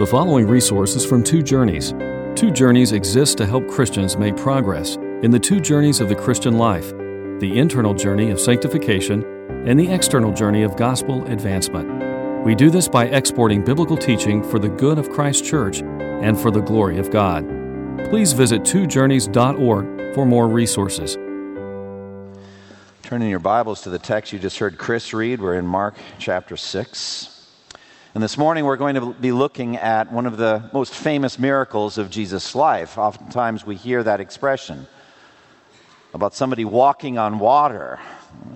The following resources from Two Journeys. Two Journeys exists to help Christians make progress in the two journeys of the Christian life the internal journey of sanctification and the external journey of gospel advancement. We do this by exporting biblical teaching for the good of Christ's church and for the glory of God. Please visit twojourneys.org for more resources. Turning your Bibles to the text you just heard Chris read, we're in Mark chapter 6. And this morning we're going to be looking at one of the most famous miracles of Jesus' life. Oftentimes we hear that expression about somebody walking on water.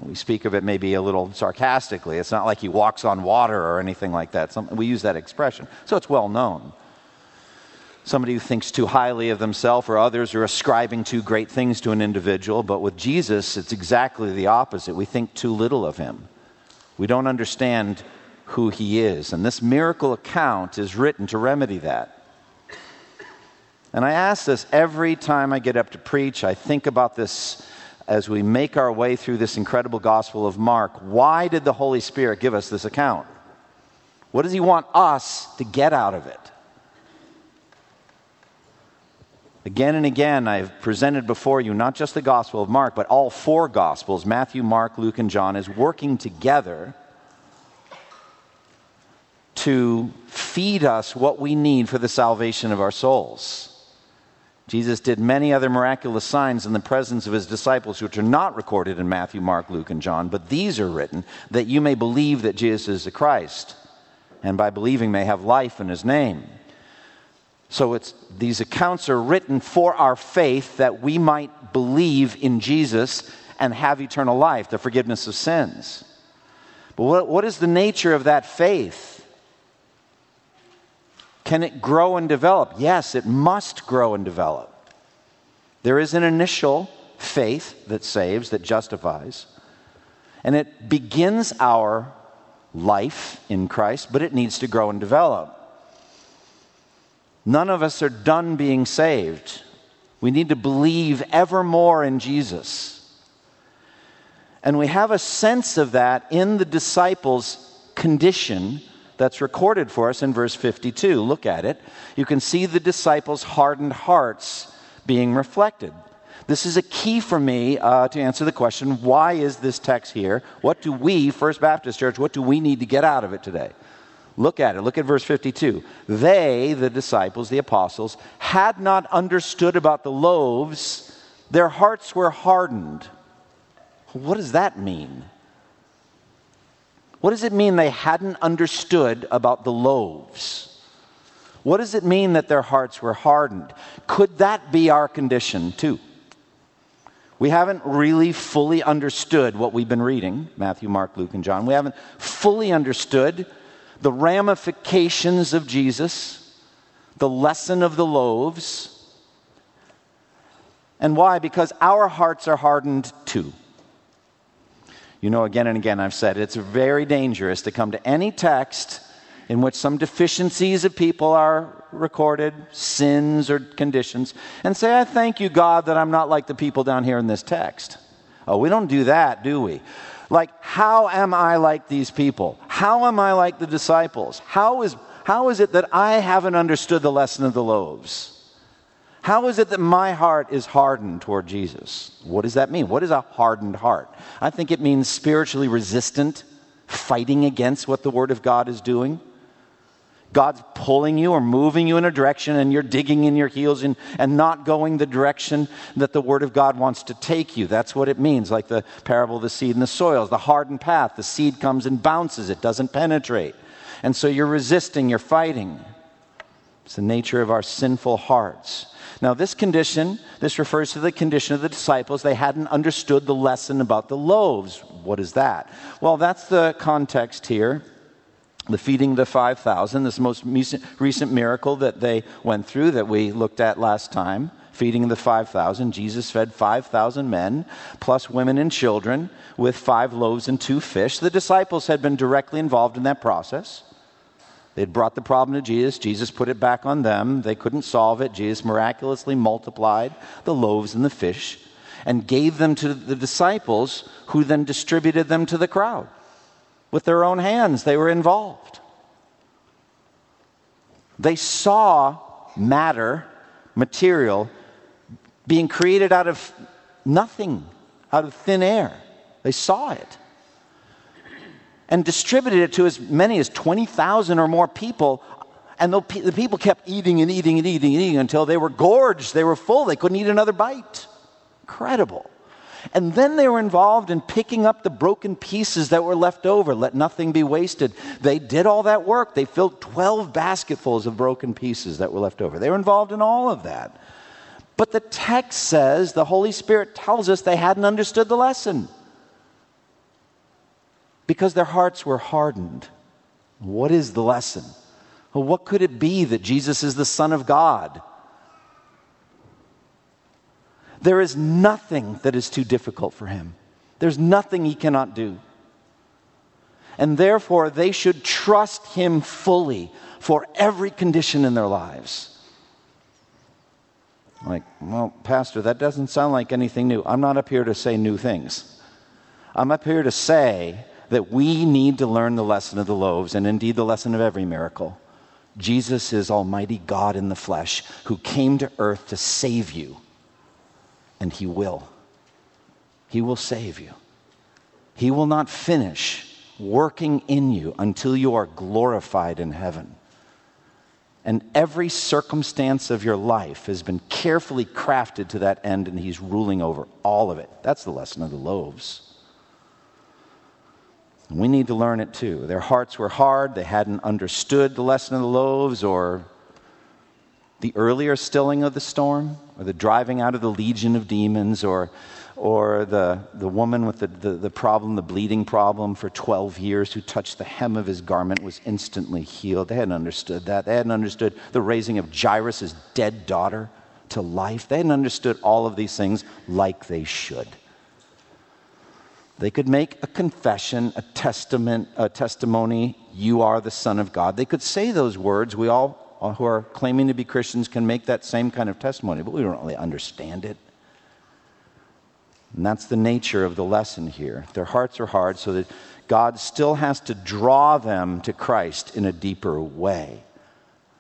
We speak of it maybe a little sarcastically. It's not like he walks on water or anything like that. We use that expression, so it's well known. Somebody who thinks too highly of themselves or others are ascribing too great things to an individual, but with Jesus, it's exactly the opposite. We think too little of him. We don't understand who he is. And this miracle account is written to remedy that. And I ask this every time I get up to preach. I think about this as we make our way through this incredible Gospel of Mark. Why did the Holy Spirit give us this account? What does he want us to get out of it? Again and again, I've presented before you not just the Gospel of Mark, but all four Gospels Matthew, Mark, Luke, and John as working together to feed us what we need for the salvation of our souls. Jesus did many other miraculous signs in the presence of his disciples, which are not recorded in Matthew, Mark, Luke, and John, but these are written that you may believe that Jesus is the Christ, and by believing may have life in his name. So it's, these accounts are written for our faith that we might believe in Jesus and have eternal life, the forgiveness of sins. But what, what is the nature of that faith? Can it grow and develop? Yes, it must grow and develop. There is an initial faith that saves, that justifies, and it begins our life in Christ, but it needs to grow and develop. None of us are done being saved. We need to believe ever more in Jesus. And we have a sense of that in the disciples' condition that's recorded for us in verse 52. Look at it. You can see the disciples' hardened hearts being reflected. This is a key for me uh, to answer the question why is this text here? What do we, First Baptist Church, what do we need to get out of it today? Look at it. Look at verse 52. They, the disciples, the apostles, had not understood about the loaves, their hearts were hardened. What does that mean? What does it mean they hadn't understood about the loaves? What does it mean that their hearts were hardened? Could that be our condition too? We haven't really fully understood what we've been reading Matthew, Mark, Luke, and John. We haven't fully understood the ramifications of Jesus, the lesson of the loaves. And why? Because our hearts are hardened too. You know, again and again, I've said it's very dangerous to come to any text in which some deficiencies of people are recorded, sins or conditions, and say, I thank you, God, that I'm not like the people down here in this text. Oh, we don't do that, do we? Like, how am I like these people? How am I like the disciples? How is, how is it that I haven't understood the lesson of the loaves? How is it that my heart is hardened toward Jesus? What does that mean? What is a hardened heart? I think it means spiritually resistant, fighting against what the Word of God is doing. God's pulling you or moving you in a direction, and you're digging in your heels and, and not going the direction that the Word of God wants to take you. That's what it means, like the parable of the seed and the soils, the hardened path. The seed comes and bounces, it doesn't penetrate. And so you're resisting, you're fighting. It's the nature of our sinful hearts. Now, this condition, this refers to the condition of the disciples. They hadn't understood the lesson about the loaves. What is that? Well, that's the context here. The feeding the 5,000, this most recent miracle that they went through that we looked at last time, feeding the 5,000. Jesus fed 5,000 men, plus women and children, with five loaves and two fish. The disciples had been directly involved in that process. They'd brought the problem to Jesus. Jesus put it back on them. They couldn't solve it. Jesus miraculously multiplied the loaves and the fish and gave them to the disciples, who then distributed them to the crowd. With their own hands, they were involved. They saw matter, material, being created out of nothing, out of thin air. They saw it and distributed it to as many as 20,000 or more people. And the people kept eating and eating and eating and eating until they were gorged. They were full. They couldn't eat another bite. Incredible. And then they were involved in picking up the broken pieces that were left over. Let nothing be wasted. They did all that work. They filled 12 basketfuls of broken pieces that were left over. They were involved in all of that. But the text says, the Holy Spirit tells us they hadn't understood the lesson because their hearts were hardened. What is the lesson? Well, what could it be that Jesus is the Son of God? There is nothing that is too difficult for him. There's nothing he cannot do. And therefore, they should trust him fully for every condition in their lives. Like, well, Pastor, that doesn't sound like anything new. I'm not up here to say new things. I'm up here to say that we need to learn the lesson of the loaves and indeed the lesson of every miracle. Jesus is Almighty God in the flesh who came to earth to save you, and He will. He will save you. He will not finish working in you until you are glorified in heaven. And every circumstance of your life has been carefully crafted to that end, and He's ruling over all of it. That's the lesson of the loaves. We need to learn it too. Their hearts were hard. They hadn't understood the lesson of the loaves or the earlier stilling of the storm or the driving out of the legion of demons or, or the, the woman with the, the, the problem, the bleeding problem for 12 years who touched the hem of his garment was instantly healed. They hadn't understood that. They hadn't understood the raising of Jairus' dead daughter to life. They hadn't understood all of these things like they should. They could make a confession, a testament, a testimony, you are the Son of God. They could say those words. We all who are claiming to be Christians can make that same kind of testimony, but we don't really understand it. And that's the nature of the lesson here. Their hearts are hard, so that God still has to draw them to Christ in a deeper way.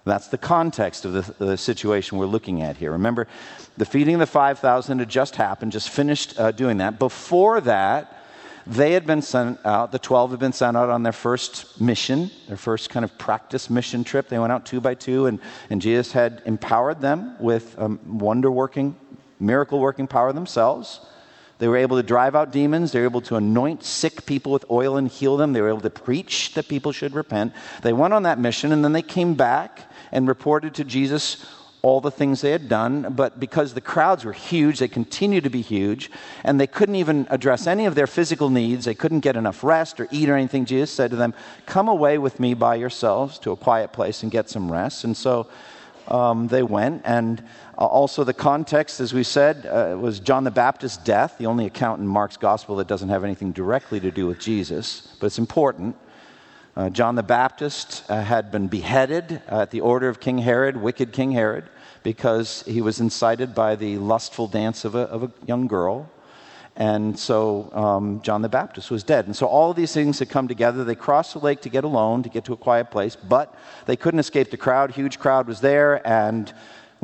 That's the context of the, the, situation we're looking at here. Remember, the feeding of the 5,000 had just happened, just finished uh, doing that. Before that, they had been sent out, the 12 had been sent out on their first mission, their first kind of practice mission trip. They went out two by two, and, and Jesus had empowered them with um, wonder working, miracle working power themselves. They were able to drive out demons. They were able to anoint sick people with oil and heal them. They were able to preach that people should repent. They went on that mission, and then they came back and reported to Jesus all the things they had done, but because the crowds were huge, they continued to be huge, and they couldn't even address any of their physical needs. They couldn't get enough rest or eat or anything. Jesus said to them, Come away with me by yourselves to a quiet place and get some rest. And so um, they went, and uh, also the context, as we said, uh, was John the Baptist's death, the only account in Mark's gospel that doesn't have anything directly to do with Jesus, but it's important. Uh, John the Baptist uh, had been beheaded at the order of King Herod, wicked King Herod because he was incited by the lustful dance of a, of a young girl. And so um, John the Baptist was dead. And so all of these things had come together. They crossed the lake to get alone, to get to a quiet place, but they couldn't escape the crowd. Huge crowd was there. And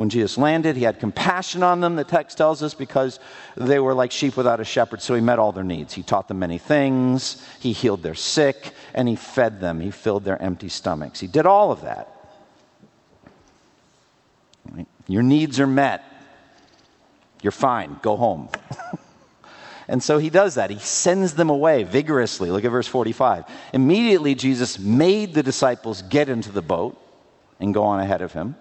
when Jesus landed, he had compassion on them, the text tells us, because they were like sheep without a shepherd. So he met all their needs. He taught them many things, he healed their sick, and he fed them. He filled their empty stomachs. He did all of that. Your needs are met. You're fine. Go home. and so he does that. He sends them away vigorously. Look at verse 45. Immediately, Jesus made the disciples get into the boat and go on ahead of him.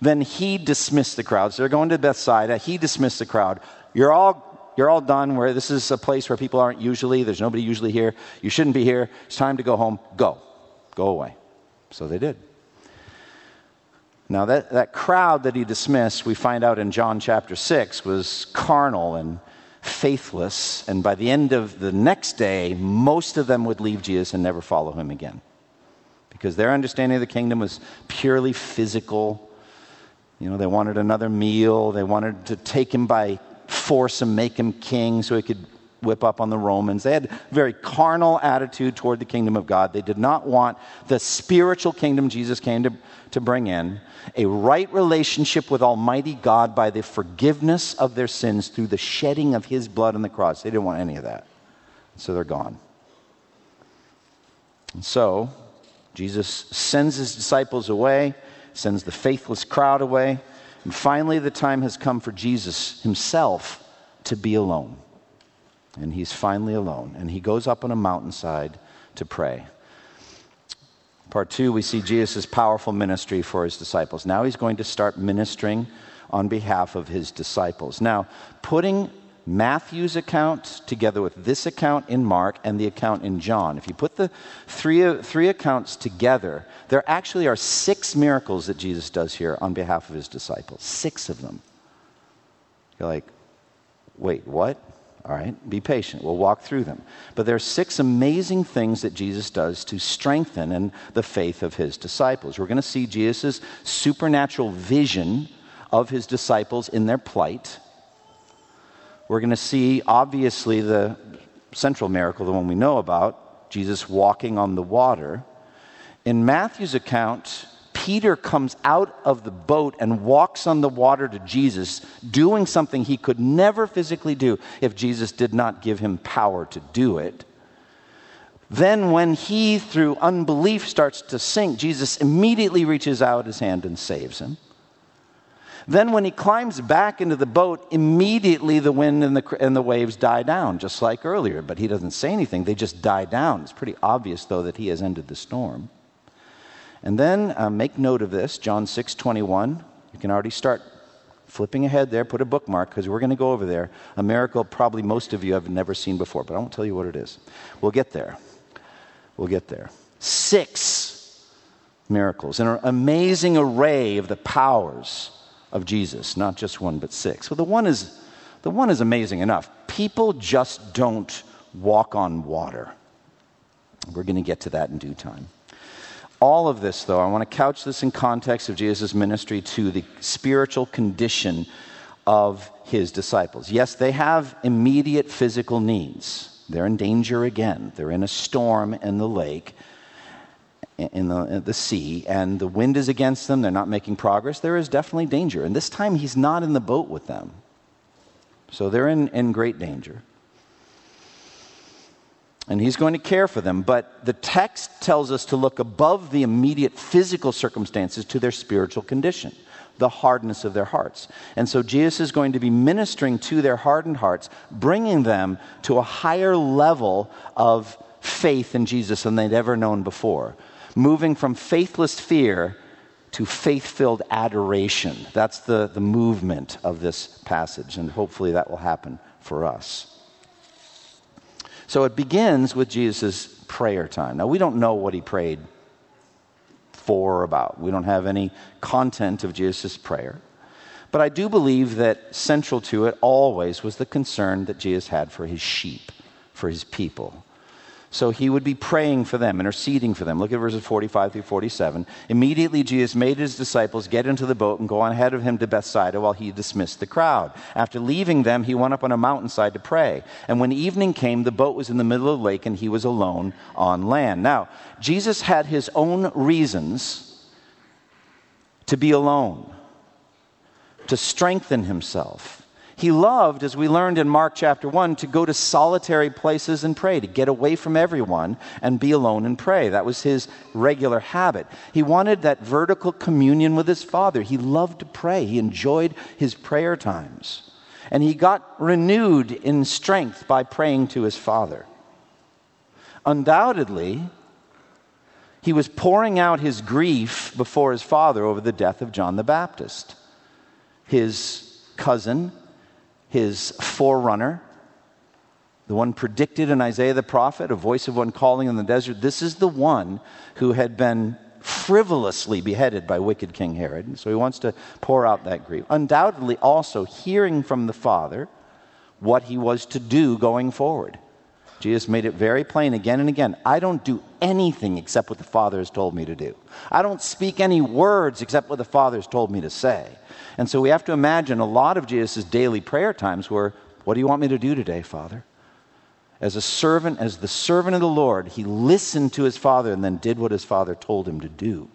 Then he dismissed the crowds. They're going to Bethsaida. He dismissed the crowd. You're all, you're all done where this is a place where people aren't usually. There's nobody usually here. You shouldn't be here. It's time to go home. Go. Go away. So they did. Now, that, that crowd that he dismissed, we find out in John chapter 6, was carnal and faithless. And by the end of the next day, most of them would leave Jesus and never follow him again. Because their understanding of the kingdom was purely physical. You know, they wanted another meal, they wanted to take him by force and make him king so he could whip up on the Romans. They had a very carnal attitude toward the kingdom of God. They did not want the spiritual kingdom Jesus came to, to bring in, a right relationship with Almighty God by the forgiveness of their sins through the shedding of His blood on the cross. They didn't want any of that. So they're gone. And so, Jesus sends His disciples away, sends the faithless crowd away, and finally the time has come for Jesus Himself to be alone and he's finally alone. And he goes up on a mountainside to pray. Part two, we see Jesus' powerful ministry for his disciples. Now he's going to start ministering on behalf of his disciples. Now, putting Matthew's account together with this account in Mark and the account in John, if you put the three, three accounts together, there actually are six miracles that Jesus does here on behalf of his disciples. Six of them. You're like, wait, what? All right, be patient. We'll walk through them. But there are six amazing things that Jesus does to strengthen in the faith of his disciples. We're going to see Jesus' supernatural vision of his disciples in their plight. We're going to see, obviously, the central miracle, the one we know about, Jesus walking on the water. In Matthew's account, Peter comes out of the boat and walks on the water to Jesus, doing something he could never physically do if Jesus did not give him power to do it. Then, when he, through unbelief, starts to sink, Jesus immediately reaches out his hand and saves him. Then, when he climbs back into the boat, immediately the wind and the, and the waves die down, just like earlier. But he doesn't say anything, they just die down. It's pretty obvious, though, that he has ended the storm. And then uh, make note of this John 6 21. You can already start flipping ahead there, put a bookmark because we're going to go over there. A miracle probably most of you have never seen before, but I won't tell you what it is. We'll get there. We'll get there. Six miracles, an amazing array of the powers of Jesus, not just one, but six. Well, the one is, the one is amazing enough. People just don't walk on water. We're going to get to that in due time. All of this, though, I want to couch this in context of Jesus' ministry to the spiritual condition of his disciples. Yes, they have immediate physical needs. They're in danger again. They're in a storm in the lake, in the, in the sea, and the wind is against them. They're not making progress. There is definitely danger. And this time, he's not in the boat with them. So they're in, in great danger and he's going to care for them. But the text tells us to look above the immediate physical circumstances to their spiritual condition, the hardness of their hearts. And so Jesus is going to be ministering to their hardened hearts, bringing them to a higher level of faith in Jesus than they'd ever known before, moving from faithless fear to faith filled adoration. That's the, the movement of this passage, and hopefully that will happen for us. So it begins with Jesus' prayer time. Now, we don't know what he prayed for or about. We don't have any content of Jesus' prayer. But I do believe that central to it always was the concern that Jesus had for his sheep, for his people. So he would be praying for them, interceding for them. Look at verses 45 through 47. Immediately, Jesus made his disciples get into the boat and go on ahead of him to Bethsaida while he dismissed the crowd. After leaving them, he went up on a mountainside to pray. And when evening came, the boat was in the middle of the lake and he was alone on land. Now, Jesus had his own reasons to be alone, to strengthen himself he loved, as we learned in Mark chapter 1, to go to solitary places and pray, to get away from everyone and be alone and pray. That was his regular habit. He wanted that vertical communion with his Father. He loved to pray, he enjoyed his prayer times. And he got renewed in strength by praying to his Father. Undoubtedly, he was pouring out his grief before his father over the death of John the Baptist, his cousin his forerunner, the one predicted in Isaiah the prophet, a voice of one calling in the desert. This is the one who had been frivolously beheaded by wicked King Herod. So he wants to pour out that grief. Undoubtedly, also hearing from the Father what he was to do going forward. Jesus made it very plain again and again I don't do anything except what the Father has told me to do. I don't speak any words except what the Father has told me to say. And so we have to imagine a lot of Jesus' daily prayer times were, What do you want me to do today, Father? As a servant, as the servant of the Lord, he listened to his father and then did what his father told him to do.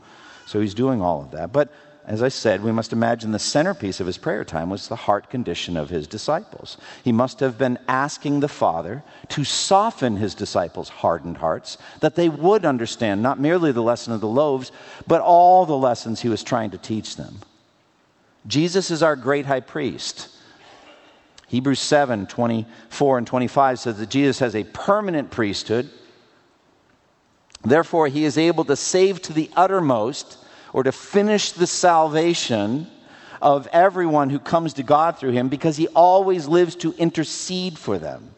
So he's doing all of that. But as I said, we must imagine the centerpiece of his prayer time was the heart condition of his disciples. He must have been asking the Father to soften his disciples' hardened hearts, that they would understand not merely the lesson of the loaves, but all the lessons he was trying to teach them. Jesus is our great high priest. Hebrews 7 24 and 25 says that Jesus has a permanent priesthood. Therefore, he is able to save to the uttermost or to finish the salvation of everyone who comes to God through him because he always lives to intercede for them.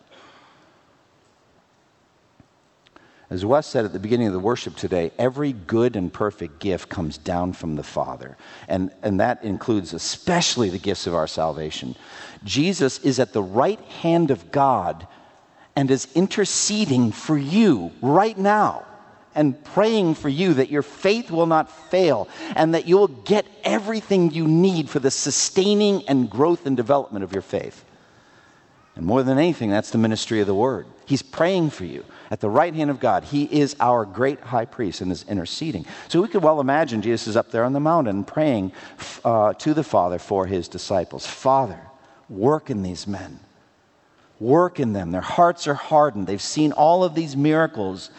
As Wes said at the beginning of the worship today, every good and perfect gift comes down from the Father. And, and that includes especially the gifts of our salvation. Jesus is at the right hand of God and is interceding for you right now and praying for you that your faith will not fail and that you will get everything you need for the sustaining and growth and development of your faith. And more than anything, that's the ministry of the Word. He's praying for you at the right hand of God. He is our great high priest and is interceding. So we could well imagine Jesus is up there on the mountain praying uh, to the Father for his disciples. Father, work in these men. Work in them. Their hearts are hardened. They've seen all of these miracles.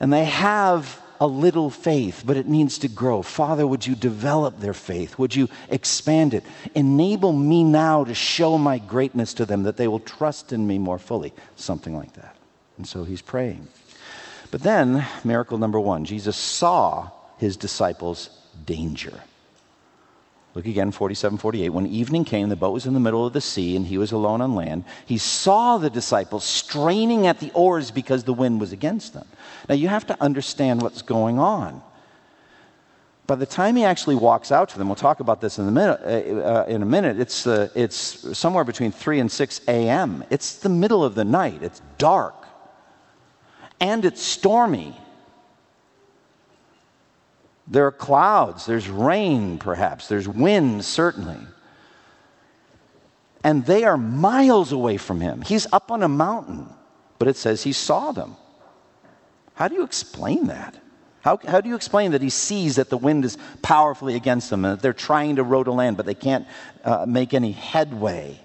And they have a little faith, but it needs to grow. Father, would you develop their faith? Would you expand it? Enable me now to show my greatness to them, that they will trust in me more fully. Something like that. And so he's praying. But then, miracle number one Jesus saw his disciples' danger. Look again, 47, 48. When evening came, the boat was in the middle of the sea, and he was alone on land. He saw the disciples straining at the oars because the wind was against them. Now, you have to understand what's going on. By the time he actually walks out to them, we'll talk about this in a minute. Uh, uh in a minute it's, uh, it's somewhere between 3 and 6 a.m. It's the middle of the night, it's dark, and it's stormy. There are clouds, there's rain, perhaps, there's wind, certainly. And they are miles away from him. He's up on a mountain, but it says he saw them. How do you explain that? How, how do you explain that he sees that the wind is powerfully against them and that they're trying to row to land, but they can't uh, make any headway?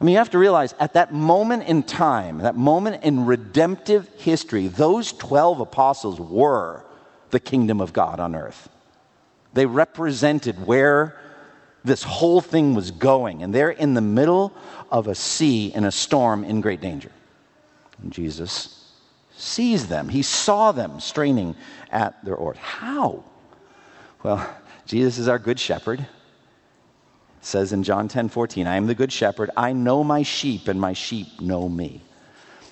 I mean, you have to realize at that moment in time, that moment in redemptive history, those 12 apostles were the kingdom of God on earth. They represented where this whole thing was going, and they're in the middle of a sea in a storm in great danger. And Jesus sees them. He saw them straining at their oars. How? Well, Jesus is our good shepherd. It says in John 10 14, I am the good shepherd. I know my sheep, and my sheep know me.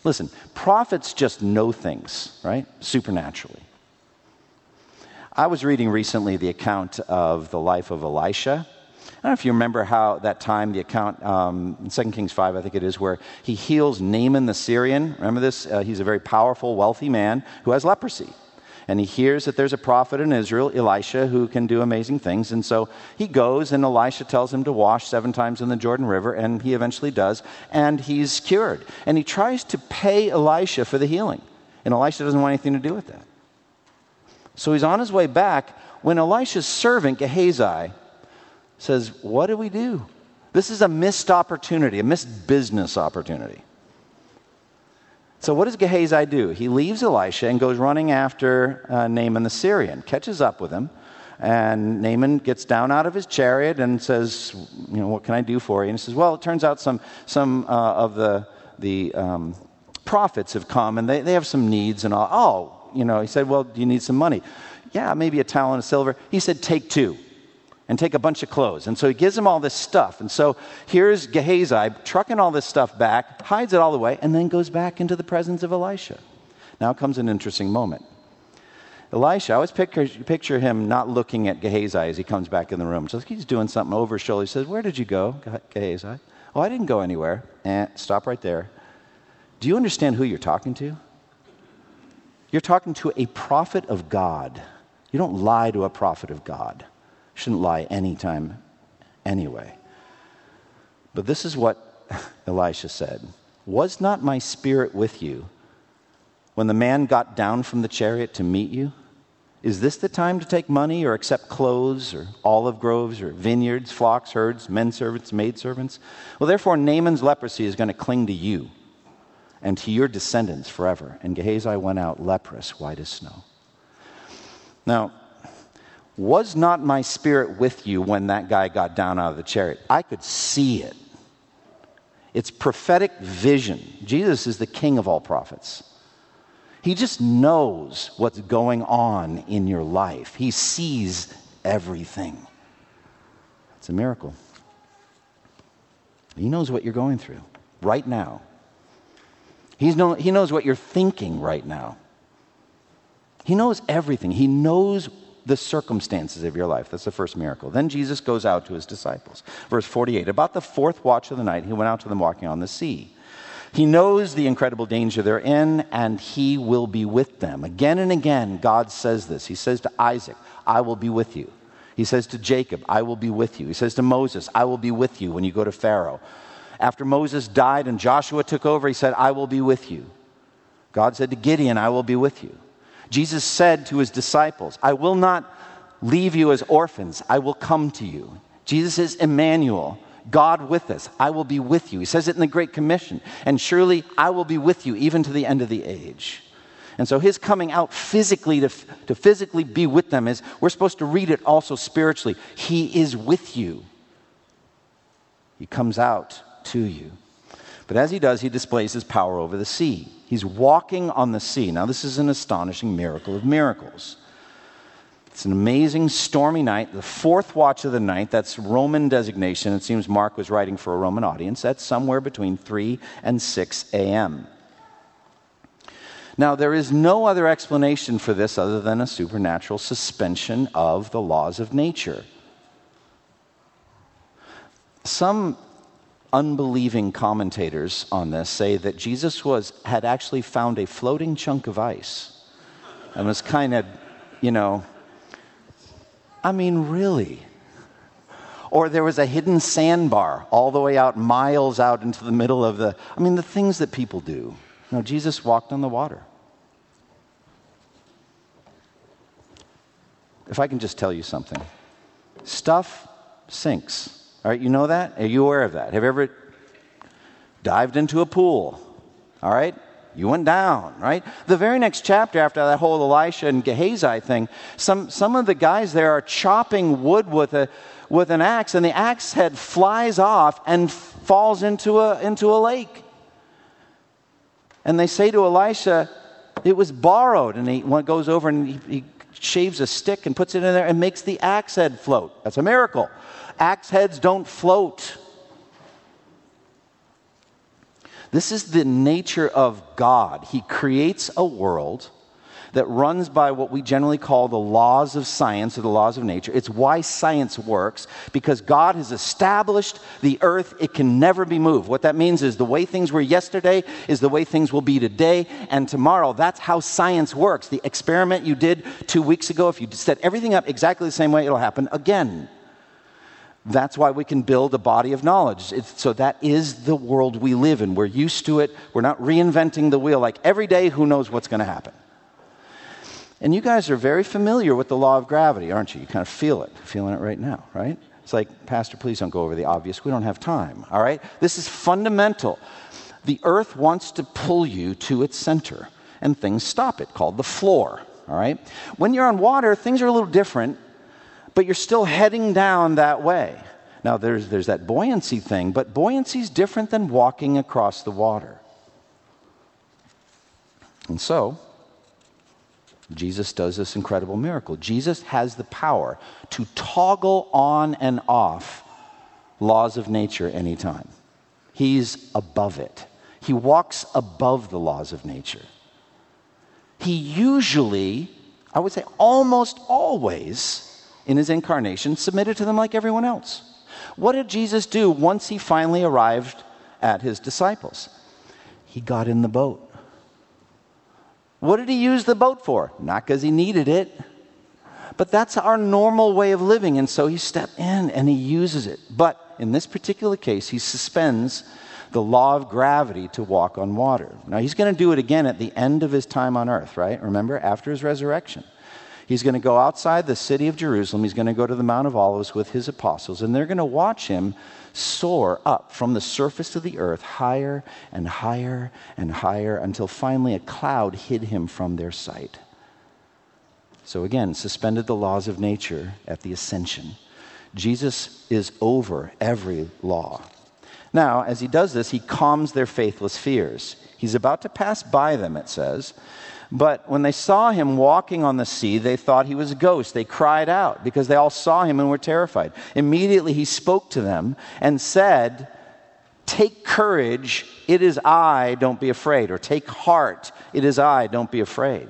Listen, prophets just know things, right? Supernaturally. I was reading recently the account of the life of Elisha. I don't know if you remember how that time, the account um, in 2 Kings 5, I think it is, where he heals Naaman the Syrian. Remember this? Uh, he's a very powerful, wealthy man who has leprosy. And he hears that there's a prophet in Israel, Elisha, who can do amazing things. And so he goes, and Elisha tells him to wash seven times in the Jordan River, and he eventually does, and he's cured. And he tries to pay Elisha for the healing. And Elisha doesn't want anything to do with that. So he's on his way back when Elisha's servant, Gehazi, says, What do we do? This is a missed opportunity, a missed business opportunity. So, what does Gehazi do? He leaves Elisha and goes running after uh, Naaman the Syrian, catches up with him, and Naaman gets down out of his chariot and says, You know, what can I do for you? And he says, Well, it turns out some, some uh, of the, the um, prophets have come and they, they have some needs and all. Oh, you know, he said, Well, do you need some money? Yeah, maybe a talent of silver. He said, Take two and take a bunch of clothes. And so he gives him all this stuff. And so here's Gehazi trucking all this stuff back, hides it all the way, and then goes back into the presence of Elisha. Now comes an interesting moment. Elisha, I always picture, picture him not looking at Gehazi as he comes back in the room. Like he's doing something over his shoulder. He says, Where did you go, Gehazi? Oh, I didn't go anywhere. Eh, stop right there. Do you understand who you're talking to? You're talking to a prophet of God. You don't lie to a prophet of God. Shouldn't lie anytime anyway. But this is what Elisha said Was not my spirit with you when the man got down from the chariot to meet you? Is this the time to take money or accept clothes or olive groves or vineyards, flocks, herds, men servants, maidservants? Well, therefore, Naaman's leprosy is going to cling to you and to your descendants forever. And Gehazi went out leprous, white as snow. Now, was not my spirit with you when that guy got down out of the chariot? I could see it. It's prophetic vision. Jesus is the king of all prophets. He just knows what's going on in your life, He sees everything. It's a miracle. He knows what you're going through right now. He's know, he knows what you're thinking right now. He knows everything. He knows the circumstances of your life. That's the first miracle. Then Jesus goes out to his disciples. Verse 48 About the fourth watch of the night, he went out to them walking on the sea. He knows the incredible danger they're in, and he will be with them. Again and again, God says this. He says to Isaac, I will be with you. He says to Jacob, I will be with you. He says to Moses, I will be with you when you go to Pharaoh. After Moses died and Joshua took over, he said, I will be with you. God said to Gideon, I will be with you. Jesus said to his disciples, I will not leave you as orphans, I will come to you. Jesus is Emmanuel. God with us. I will be with you. He says it in the Great Commission. And surely I will be with you even to the end of the age. And so his coming out physically to, to physically be with them is, we're supposed to read it also spiritually. He is with you. He comes out to you. But as he does, he displays his power over the sea. He's walking on the sea. Now, this is an astonishing miracle of miracles. It's an amazing stormy night, the fourth watch of the night. That's Roman designation. It seems Mark was writing for a Roman audience. That's somewhere between 3 and 6 a.m. Now, there is no other explanation for this other than a supernatural suspension of the laws of nature. Some unbelieving commentators on this say that Jesus was, had actually found a floating chunk of ice and was kind of, you know, I mean, really? Or there was a hidden sandbar all the way out, miles out into the middle of the. I mean, the things that people do. No, Jesus walked on the water. If I can just tell you something stuff sinks. All right, you know that? Are you aware of that? Have you ever dived into a pool? All right? You went down, right? The very next chapter, after that whole Elisha and Gehazi thing, some, some of the guys there are chopping wood with, a, with an axe, and the axe head flies off and falls into a, into a lake. And they say to Elisha, It was borrowed. And he goes over and he, he shaves a stick and puts it in there and makes the axe head float. That's a miracle. Axe heads don't float. This is the nature of God. He creates a world that runs by what we generally call the laws of science or the laws of nature. It's why science works, because God has established the earth, it can never be moved. What that means is the way things were yesterday is the way things will be today and tomorrow. That's how science works. The experiment you did two weeks ago, if you set everything up exactly the same way, it'll happen again. That's why we can build a body of knowledge. It's, so that is the world we live in. We're used to it. We're not reinventing the wheel. Like every day, who knows what's going to happen? And you guys are very familiar with the law of gravity, aren't you? You kind of feel it, feeling it right now, right? It's like, Pastor, please don't go over the obvious. We don't have time, all right? This is fundamental. The earth wants to pull you to its center, and things stop it, called the floor, all right? When you're on water, things are a little different but you're still heading down that way. Now, there's, there's that buoyancy thing, but buoyancy is different than walking across the water. And so, Jesus does this incredible miracle. Jesus has the power to toggle on and off laws of nature anytime. He's above it. He walks above the laws of nature. He usually, I would say almost always, in his incarnation submitted to them like everyone else. What did Jesus do once he finally arrived at his disciples? He got in the boat. What did he use the boat for? Not because he needed it, but that's our normal way of living. And so he stepped in and he uses it. But in this particular case, he suspends the law of gravity to walk on water. Now, he's going to do it again at the end of his time on earth, right? Remember, after his resurrection. He's going to go outside the city of Jerusalem. He's going to go to the Mount of Olives with his apostles, and they're going to watch him soar up from the surface of the earth higher and higher and higher until finally a cloud hid him from their sight. So again, suspended the laws of nature at the ascension. Jesus is over every law. Now, as he does this, he calms their faithless fears. He's about to pass by them, it says. But when they saw him walking on the sea, they thought he was a ghost. They cried out because they all saw him and were terrified. Immediately he spoke to them and said, Take courage, it is I, don't be afraid. Or take heart, it is I, don't be afraid.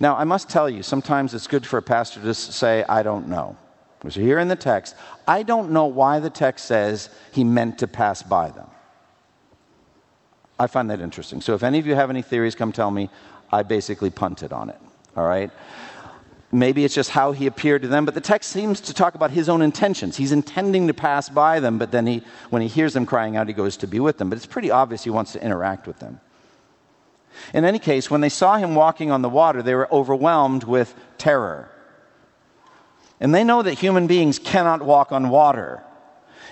Now, I must tell you, sometimes it's good for a pastor to say, I don't know. So here in the text, I don't know why the text says he meant to pass by them. I find that interesting. So if any of you have any theories, come tell me. I basically punted on it. All right? Maybe it's just how he appeared to them, but the text seems to talk about his own intentions. He's intending to pass by them, but then he, when he hears them crying out, he goes to be with them. But it's pretty obvious he wants to interact with them. In any case, when they saw him walking on the water, they were overwhelmed with terror. And they know that human beings cannot walk on water.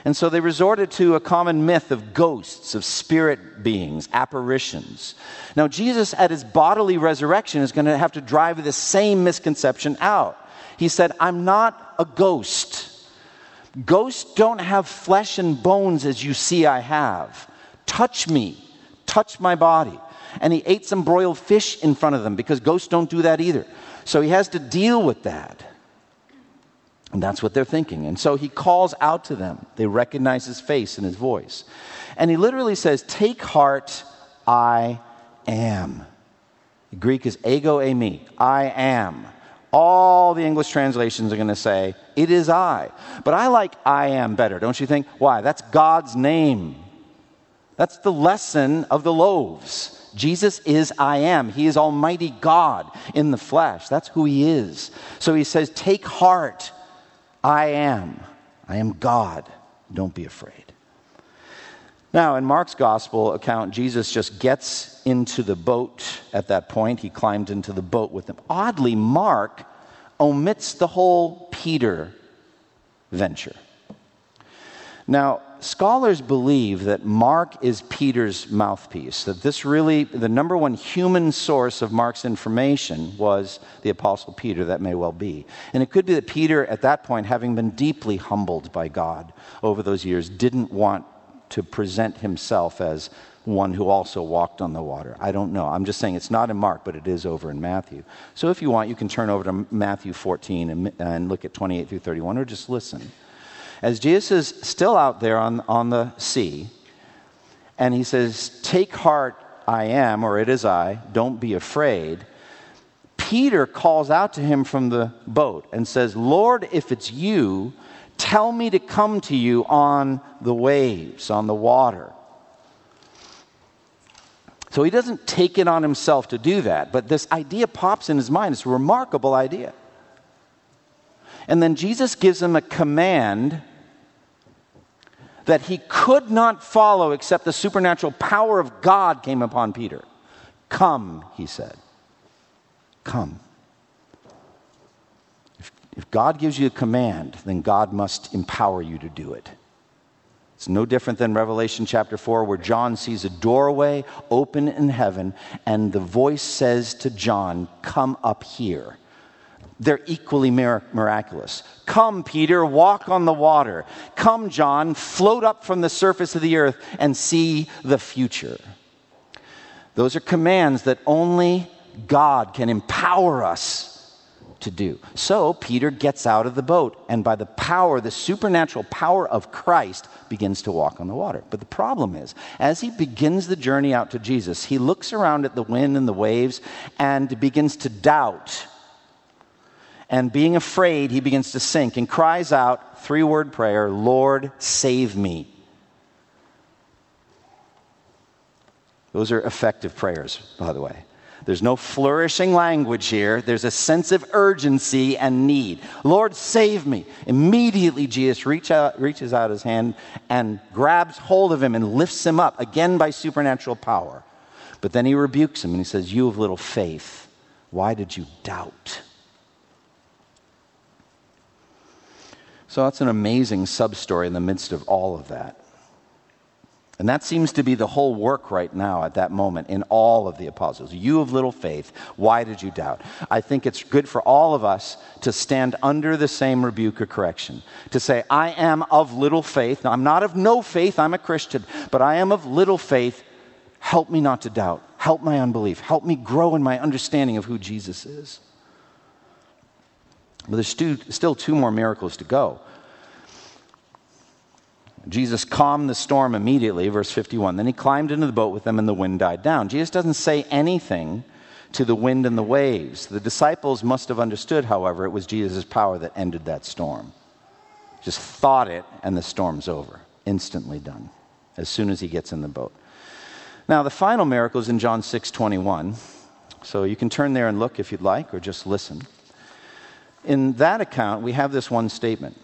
And so they resorted to a common myth of ghosts, of spirit beings, apparitions. Now, Jesus, at his bodily resurrection, is going to have to drive the same misconception out. He said, I'm not a ghost. Ghosts don't have flesh and bones as you see I have. Touch me, touch my body. And he ate some broiled fish in front of them because ghosts don't do that either. So he has to deal with that. And that's what they're thinking. And so he calls out to them. They recognize his face and his voice. And he literally says, Take heart, I am. The Greek is ego eimi, I am. All the English translations are going to say, It is I. But I like I am better, don't you think? Why? That's God's name. That's the lesson of the loaves. Jesus is I am. He is Almighty God in the flesh. That's who He is. So He says, Take heart. I am. I am God. Don't be afraid. Now, in Mark's gospel account, Jesus just gets into the boat at that point. He climbed into the boat with them. Oddly, Mark omits the whole Peter venture. Now, scholars believe that Mark is Peter's mouthpiece, that this really, the number one human source of Mark's information was the Apostle Peter. That may well be. And it could be that Peter, at that point, having been deeply humbled by God over those years, didn't want to present himself as one who also walked on the water. I don't know. I'm just saying it's not in Mark, but it is over in Matthew. So if you want, you can turn over to Matthew 14 and, and look at 28 through 31, or just listen as Jesus is still out there on, on the sea, and he says, Take heart, I am, or it is I, don't be afraid. Peter calls out to him from the boat and says, Lord, if it's you, tell me to come to you on the waves, on the water. So he doesn't take it on himself to do that, but this idea pops in his mind. It's a remarkable idea. And then Jesus gives him a command that he could not follow except the supernatural power of God came upon Peter. Come, he said. Come. If, if God gives you a command, then God must empower you to do it. It's no different than Revelation chapter 4, where John sees a doorway open in heaven, and the voice says to John, Come up here they're equally miraculous. Come, Peter, walk on the water. Come, John, float up from the surface of the earth and see the future. Those are commands that only God can empower us to do. So Peter gets out of the boat, and by the power, the supernatural power of Christ, begins to walk on the water. But the problem is, as he begins the journey out to Jesus, he looks around at the wind and the waves and begins to doubt and being afraid, he begins to sink and cries out, three word prayer, Lord, save me. Those are effective prayers, by the way. There's no flourishing language here. There's a sense of urgency and need. Lord, save me. Immediately, Jesus reach out, reaches out his hand and grabs hold of him and lifts him up, again by supernatural power. But then he rebukes him and he says, You of little faith, why did you doubt? So that's an amazing sub story in the midst of all of that. And that seems to be the whole work right now at that moment in all of the apostles. You of little faith, why did you doubt? I think it's good for all of us to stand under the same rebuke or correction. To say, I am of little faith. Now, I'm not of no faith, I'm a Christian, but I am of little faith. Help me not to doubt. Help my unbelief. Help me grow in my understanding of who Jesus is. But there's still two more miracles to go. Jesus calmed the storm immediately, verse 51. Then he climbed into the boat with them, and the wind died down. Jesus doesn't say anything to the wind and the waves. The disciples must have understood, however, it was Jesus' power that ended that storm. Just thought it, and the storm's over. Instantly done, as soon as he gets in the boat. Now, the final miracle is in John 6 21. So you can turn there and look if you'd like, or just listen. In that account, we have this one statement.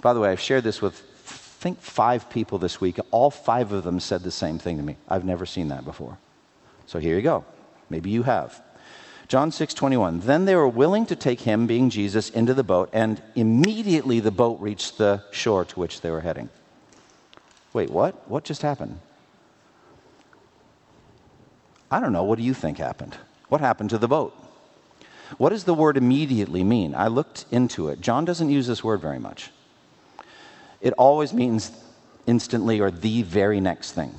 By the way, I've shared this with I think five people this week. All five of them said the same thing to me. I've never seen that before. So here you go. Maybe you have. John 6 21. Then they were willing to take him, being Jesus, into the boat, and immediately the boat reached the shore to which they were heading. Wait, what? What just happened? I don't know. What do you think happened? What happened to the boat? What does the word immediately mean? I looked into it. John doesn't use this word very much it always means instantly or the very next thing.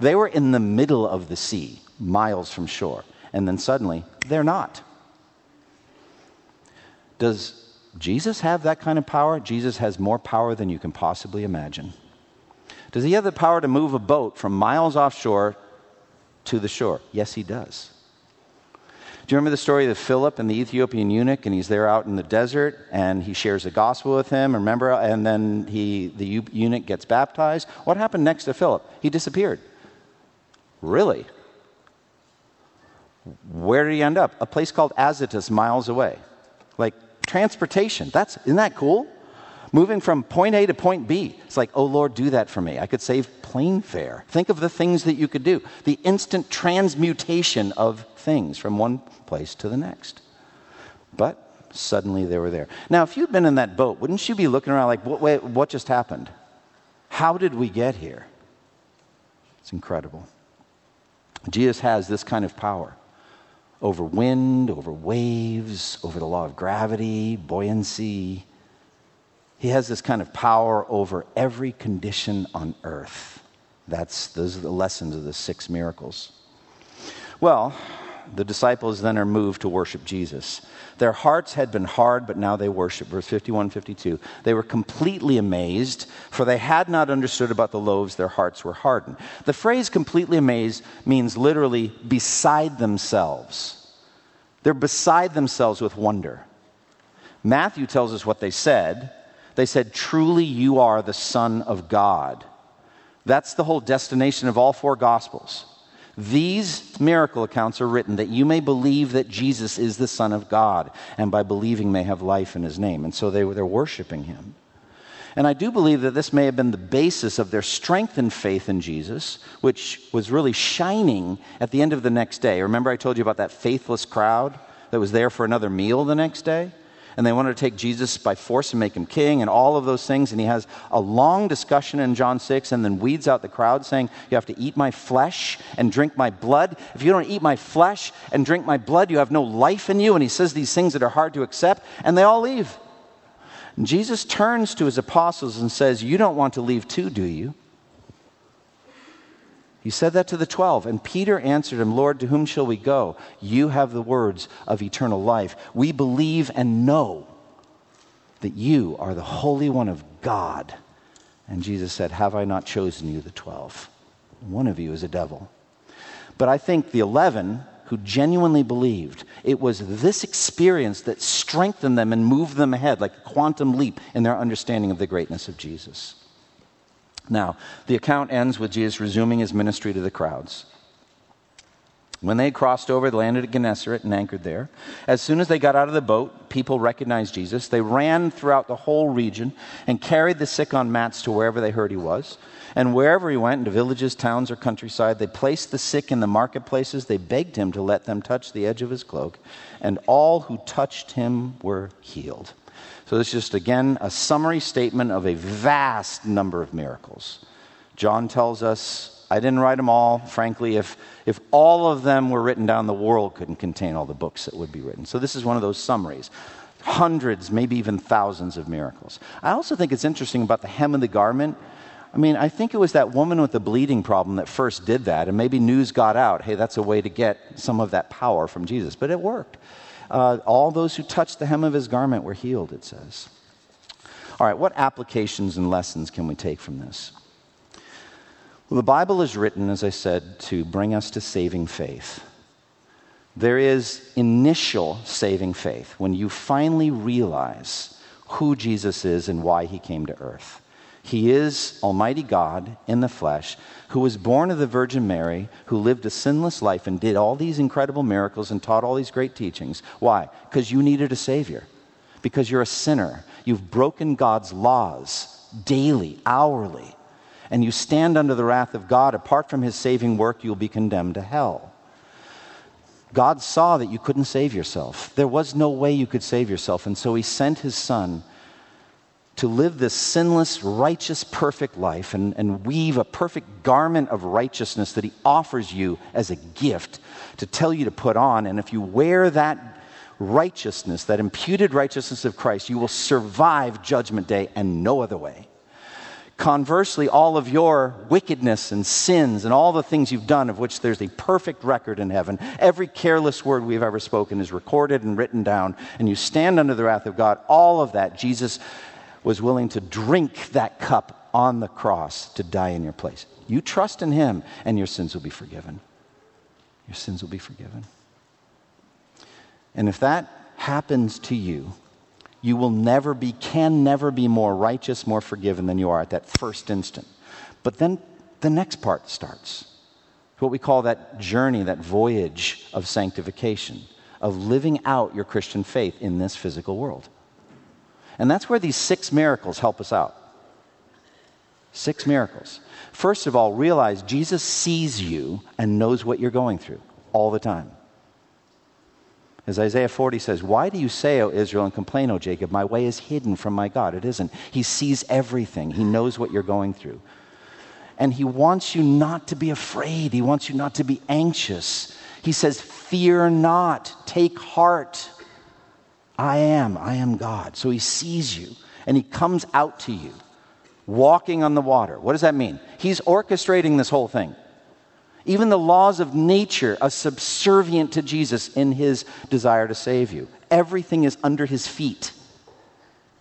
They were in the middle of the sea, miles from shore, and then suddenly they're not. Does Jesus have that kind of power? Jesus has more power than you can possibly imagine. Does he have the power to move a boat from miles offshore to the shore? Yes, he does. Do you remember the story of Philip and the Ethiopian eunuch? And he's there out in the desert and he shares the gospel with him. Remember? And then he, the eunuch gets baptized. What happened next to Philip? He disappeared. Really? Where did he end up? A place called Azotus, miles away. Like transportation. That's, isn't that cool? Moving from point A to point B. It's like, oh Lord, do that for me. I could save plane fare. Think of the things that you could do. The instant transmutation of things from one place to the next. But suddenly they were there. Now, if you'd been in that boat, wouldn't you be looking around like, what, wait, what just happened? How did we get here? It's incredible. Jesus has this kind of power over wind, over waves, over the law of gravity, buoyancy. He has this kind of power over every condition on earth. That's those are the lessons of the six miracles. Well, the disciples then are moved to worship Jesus. Their hearts had been hard, but now they worship. Verse 51 52. They were completely amazed, for they had not understood about the loaves, their hearts were hardened. The phrase completely amazed means literally beside themselves. They're beside themselves with wonder. Matthew tells us what they said. They said, Truly, you are the Son of God. That's the whole destination of all four Gospels. These miracle accounts are written that you may believe that Jesus is the Son of God, and by believing may have life in his name. And so they, they're worshiping him. And I do believe that this may have been the basis of their strengthened faith in Jesus, which was really shining at the end of the next day. Remember, I told you about that faithless crowd that was there for another meal the next day? And they wanted to take Jesus by force and make him king and all of those things. And he has a long discussion in John 6 and then weeds out the crowd saying, You have to eat my flesh and drink my blood. If you don't eat my flesh and drink my blood, you have no life in you. And he says these things that are hard to accept, and they all leave. And Jesus turns to his apostles and says, You don't want to leave too, do you? He said that to the twelve, and Peter answered him, Lord, to whom shall we go? You have the words of eternal life. We believe and know that you are the Holy One of God. And Jesus said, Have I not chosen you, the twelve? One of you is a devil. But I think the eleven who genuinely believed, it was this experience that strengthened them and moved them ahead like a quantum leap in their understanding of the greatness of Jesus. Now, the account ends with Jesus resuming his ministry to the crowds. When they crossed over, they landed at Gennesaret and anchored there. As soon as they got out of the boat, people recognized Jesus. They ran throughout the whole region and carried the sick on mats to wherever they heard he was. And wherever he went, into villages, towns, or countryside, they placed the sick in the marketplaces. They begged him to let them touch the edge of his cloak. And all who touched him were healed. So, this is just again a summary statement of a vast number of miracles. John tells us I didn't write them all. Frankly, if, if all of them were written down, the world couldn't contain all the books that would be written. So this is one of those summaries. Hundreds, maybe even thousands of miracles. I also think it's interesting about the hem of the garment. I mean, I think it was that woman with the bleeding problem that first did that, and maybe news got out hey, that's a way to get some of that power from Jesus. But it worked. Uh, all those who touched the hem of his garment were healed, it says. All right, what applications and lessons can we take from this? Well, the Bible is written, as I said, to bring us to saving faith. There is initial saving faith when you finally realize who Jesus is and why he came to earth. He is Almighty God in the flesh, who was born of the Virgin Mary, who lived a sinless life and did all these incredible miracles and taught all these great teachings. Why? Because you needed a Savior. Because you're a sinner. You've broken God's laws daily, hourly and you stand under the wrath of God, apart from his saving work, you'll be condemned to hell. God saw that you couldn't save yourself. There was no way you could save yourself, and so he sent his son to live this sinless, righteous, perfect life and, and weave a perfect garment of righteousness that he offers you as a gift to tell you to put on. And if you wear that righteousness, that imputed righteousness of Christ, you will survive Judgment Day and no other way. Conversely, all of your wickedness and sins and all the things you've done, of which there's a perfect record in heaven, every careless word we've ever spoken is recorded and written down, and you stand under the wrath of God, all of that, Jesus was willing to drink that cup on the cross to die in your place. You trust in Him, and your sins will be forgiven. Your sins will be forgiven. And if that happens to you, you will never be, can never be more righteous, more forgiven than you are at that first instant. But then the next part starts. What we call that journey, that voyage of sanctification, of living out your Christian faith in this physical world. And that's where these six miracles help us out. Six miracles. First of all, realize Jesus sees you and knows what you're going through all the time. As Isaiah 40 says, Why do you say, O Israel, and complain, O Jacob, my way is hidden from my God? It isn't. He sees everything, He knows what you're going through. And He wants you not to be afraid, He wants you not to be anxious. He says, Fear not, take heart. I am, I am God. So He sees you and He comes out to you walking on the water. What does that mean? He's orchestrating this whole thing. Even the laws of nature are subservient to Jesus in his desire to save you. Everything is under his feet.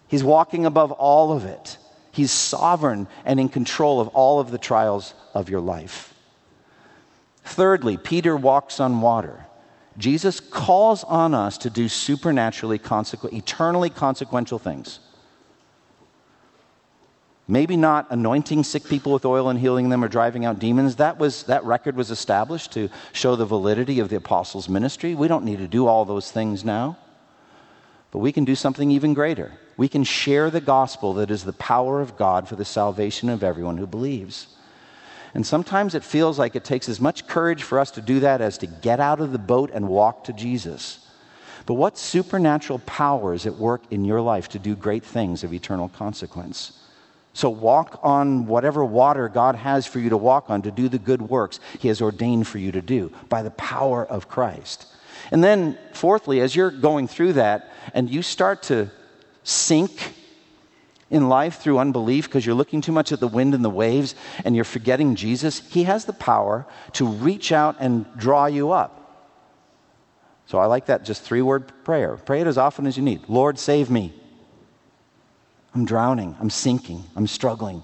He's walking above all of it. He's sovereign and in control of all of the trials of your life. Thirdly, Peter walks on water. Jesus calls on us to do supernaturally, consequ- eternally consequential things. Maybe not anointing sick people with oil and healing them or driving out demons. That, was, that record was established to show the validity of the apostles' ministry. We don't need to do all those things now. But we can do something even greater. We can share the gospel that is the power of God for the salvation of everyone who believes. And sometimes it feels like it takes as much courage for us to do that as to get out of the boat and walk to Jesus. But what supernatural power is at work in your life to do great things of eternal consequence? So walk on whatever water God has for you to walk on to do the good works He has ordained for you to do by the power of Christ. And then, fourthly, as you're going through that and you start to sink in life through unbelief because you're looking too much at the wind and the waves and you're forgetting Jesus, He has the power to reach out and draw you up. So I like that just three word prayer. Pray it as often as you need. Lord, save me. I'm drowning, I'm sinking, I'm struggling.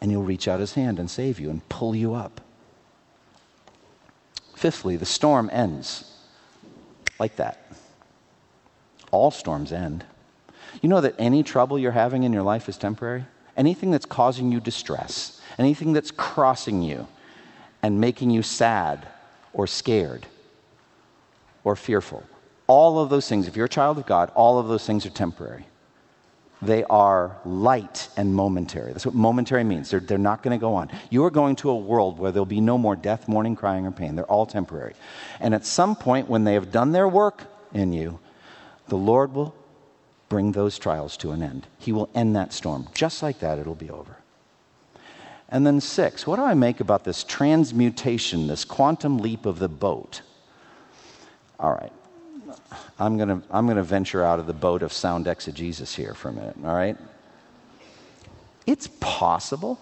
And he'll reach out his hand and save you and pull you up. Fifthly, the storm ends like that. All storms end. You know that any trouble you're having in your life is temporary? Anything that's causing you distress, anything that's crossing you and making you sad or scared or fearful. All of those things, if you're a child of God, all of those things are temporary. They are light and momentary. That's what momentary means. They're, they're not going to go on. You are going to a world where there'll be no more death, mourning, crying, or pain. They're all temporary. And at some point, when they have done their work in you, the Lord will bring those trials to an end. He will end that storm. Just like that, it'll be over. And then, six, what do I make about this transmutation, this quantum leap of the boat? All right. I'm going to I'm going to venture out of the boat of sound exegesis here for a minute, all right? It's possible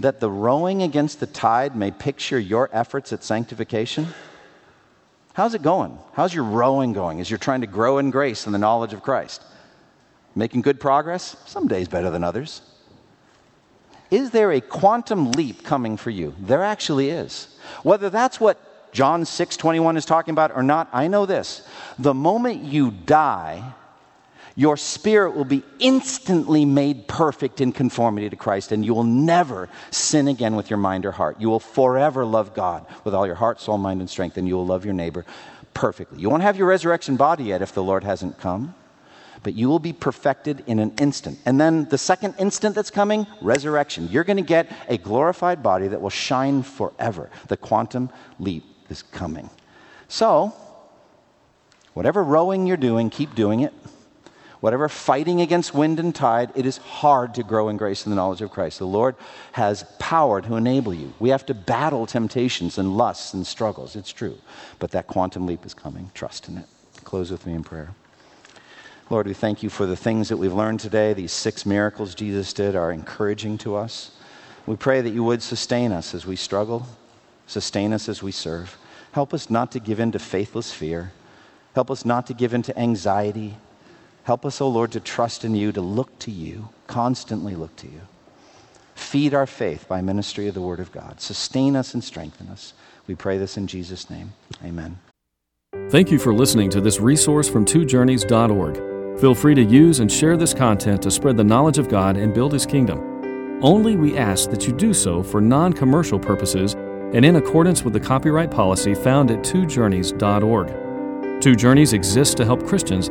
that the rowing against the tide may picture your efforts at sanctification. How's it going? How's your rowing going as you're trying to grow in grace and the knowledge of Christ? Making good progress? Some days better than others. Is there a quantum leap coming for you? There actually is. Whether that's what John 6 21 is talking about or not, I know this. The moment you die, your spirit will be instantly made perfect in conformity to Christ, and you will never sin again with your mind or heart. You will forever love God with all your heart, soul, mind, and strength, and you will love your neighbor perfectly. You won't have your resurrection body yet if the Lord hasn't come, but you will be perfected in an instant. And then the second instant that's coming, resurrection. You're going to get a glorified body that will shine forever. The quantum leap is coming. So, whatever rowing you're doing, keep doing it. Whatever fighting against wind and tide, it is hard to grow in grace and the knowledge of Christ. The Lord has power to enable you. We have to battle temptations and lusts and struggles. It's true. But that quantum leap is coming. Trust in it. Close with me in prayer. Lord, we thank you for the things that we've learned today. These six miracles Jesus did are encouraging to us. We pray that you would sustain us as we struggle, sustain us as we serve. Help us not to give in to faithless fear. Help us not to give in to anxiety. Help us, O oh Lord, to trust in you, to look to you, constantly look to you. Feed our faith by ministry of the Word of God. Sustain us and strengthen us. We pray this in Jesus' name. Amen. Thank you for listening to this resource from twojourneys.org. Feel free to use and share this content to spread the knowledge of God and build His kingdom. Only we ask that you do so for non commercial purposes and in accordance with the copyright policy found at twojourneys.org. Two Journeys exists to help Christians